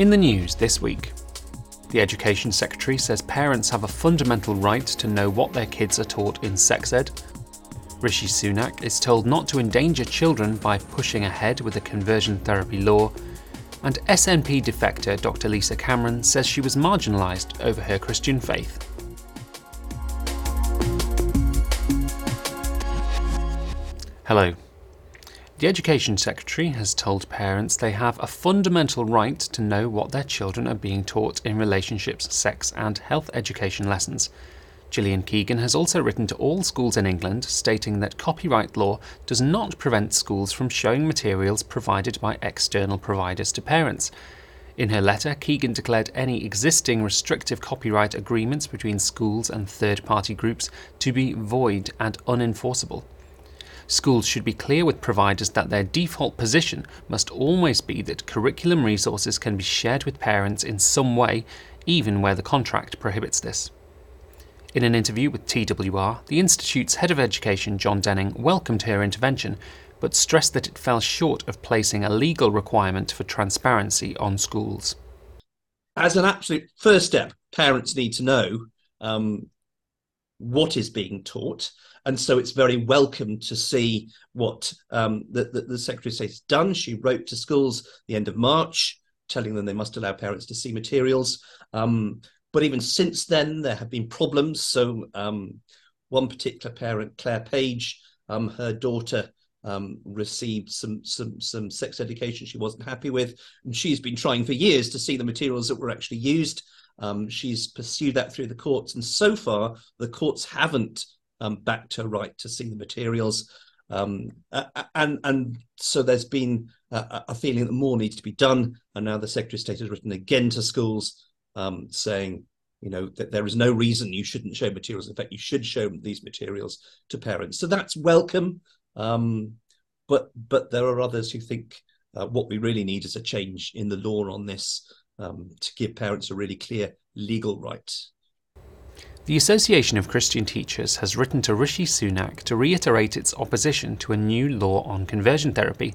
In the news this week, the Education Secretary says parents have a fundamental right to know what their kids are taught in sex ed. Rishi Sunak is told not to endanger children by pushing ahead with a conversion therapy law. And SNP defector Dr. Lisa Cameron says she was marginalised over her Christian faith. Hello, the Education Secretary has told parents they have a fundamental right to know what their children are being taught in relationships, sex, and health education lessons. Gillian Keegan has also written to all schools in England stating that copyright law does not prevent schools from showing materials provided by external providers to parents. In her letter, Keegan declared any existing restrictive copyright agreements between schools and third party groups to be void and unenforceable. Schools should be clear with providers that their default position must always be that curriculum resources can be shared with parents in some way, even where the contract prohibits this. In an interview with TWR, the Institute's head of education, John Denning, welcomed her intervention, but stressed that it fell short of placing a legal requirement for transparency on schools. As an absolute first step, parents need to know um, what is being taught and so it's very welcome to see what um, the, the, the, Secretary of State has done. She wrote to schools the end of March, telling them they must allow parents to see materials. Um, but even since then, there have been problems. So um, one particular parent, Claire Page, um, her daughter um, received some some some sex education she wasn't happy with, and she's been trying for years to see the materials that were actually used. Um, she's pursued that through the courts, and so far the courts haven't um, backed her right to see the materials. Um, and and so there's been a, a, feeling that more needs to be done. And now the Secretary of State has written again to schools um, saying, you know, that there is no reason you shouldn't show materials. In fact, you should show these materials to parents. So that's welcome. Um, but but there are others who think uh, what we really need is a change in the law on this um, to give parents a really clear legal right. The Association of Christian Teachers has written to Rishi Sunak to reiterate its opposition to a new law on conversion therapy.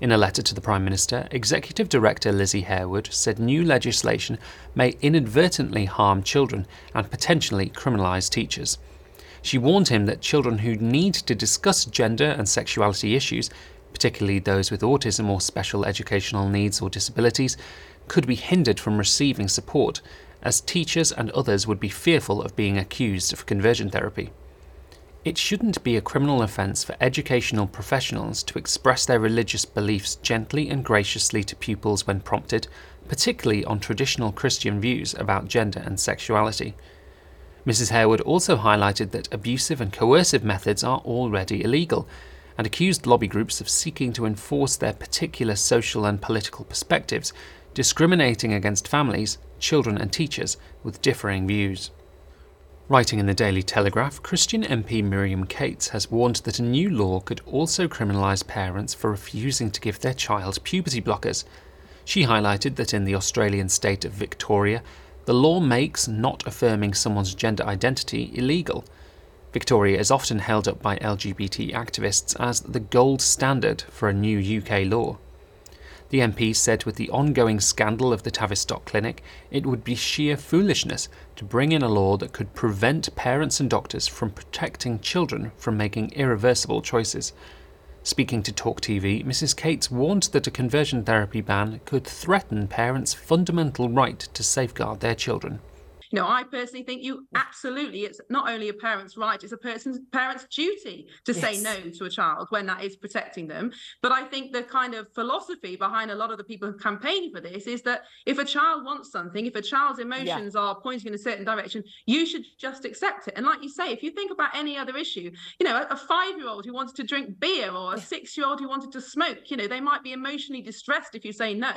In a letter to the Prime Minister, Executive Director Lizzie Harewood said new legislation may inadvertently harm children and potentially criminalise teachers. She warned him that children who need to discuss gender and sexuality issues, particularly those with autism or special educational needs or disabilities, could be hindered from receiving support as teachers and others would be fearful of being accused of conversion therapy. It shouldn't be a criminal offence for educational professionals to express their religious beliefs gently and graciously to pupils when prompted, particularly on traditional Christian views about gender and sexuality. Mrs. Harewood also highlighted that abusive and coercive methods are already illegal, and accused lobby groups of seeking to enforce their particular social and political perspectives, discriminating against families children and teachers with differing views. Writing in the Daily Telegraph, Christian MP Miriam Cates has warned that a new law could also criminalise parents for refusing to give their child puberty blockers. She highlighted that in the Australian state of Victoria, the law makes not affirming someone's gender identity illegal. Victoria is often held up by LGBT activists as the gold standard for a new UK law. The MP said with the ongoing scandal of the Tavistock Clinic, it would be sheer foolishness to bring in a law that could prevent parents and doctors from protecting children from making irreversible choices. Speaking to Talk TV, Mrs. Cates warned that a conversion therapy ban could threaten parents' fundamental right to safeguard their children. You know, I personally think you absolutely, it's not only a parent's right, it's a person's parent's duty to yes. say no to a child when that is protecting them. But I think the kind of philosophy behind a lot of the people who campaign for this is that if a child wants something, if a child's emotions yeah. are pointing in a certain direction, you should just accept it. And like you say, if you think about any other issue, you know, a, a five-year-old who wanted to drink beer or a six-year-old who wanted to smoke, you know, they might be emotionally distressed if you say no,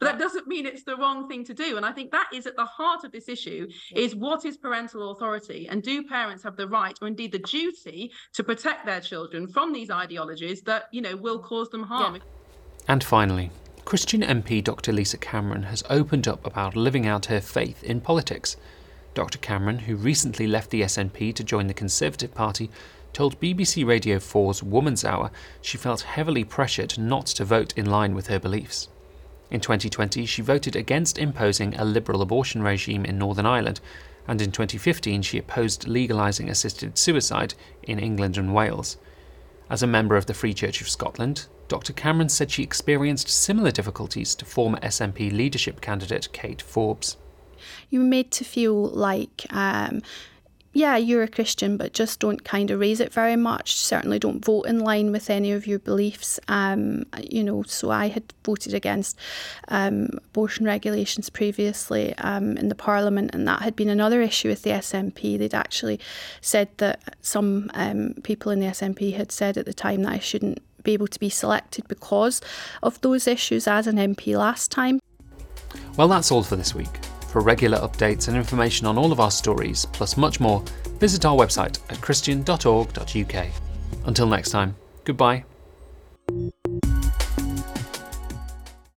but that doesn't mean it's the wrong thing to do. And I think that is at the heart of this issue is what is parental authority and do parents have the right or indeed the duty to protect their children from these ideologies that you know will cause them harm yeah. and finally Christian MP Dr. Lisa Cameron has opened up about living out her faith in politics. Dr. Cameron, who recently left the SNP to join the Conservative Party, told BBC Radio 4's Woman's Hour she felt heavily pressured not to vote in line with her beliefs. In 2020, she voted against imposing a liberal abortion regime in Northern Ireland, and in 2015, she opposed legalising assisted suicide in England and Wales. As a member of the Free Church of Scotland, Dr. Cameron said she experienced similar difficulties to former SNP leadership candidate Kate Forbes. You were made to feel like um, yeah, you're a Christian, but just don't kind of raise it very much. Certainly don't vote in line with any of your beliefs. Um, you know, so I had voted against um, abortion regulations previously um, in the Parliament, and that had been another issue with the SNP. They'd actually said that some um, people in the SNP had said at the time that I shouldn't be able to be selected because of those issues as an MP last time. Well, that's all for this week. For regular updates and information on all of our stories, plus much more, visit our website at christian.org.uk. Until next time, goodbye.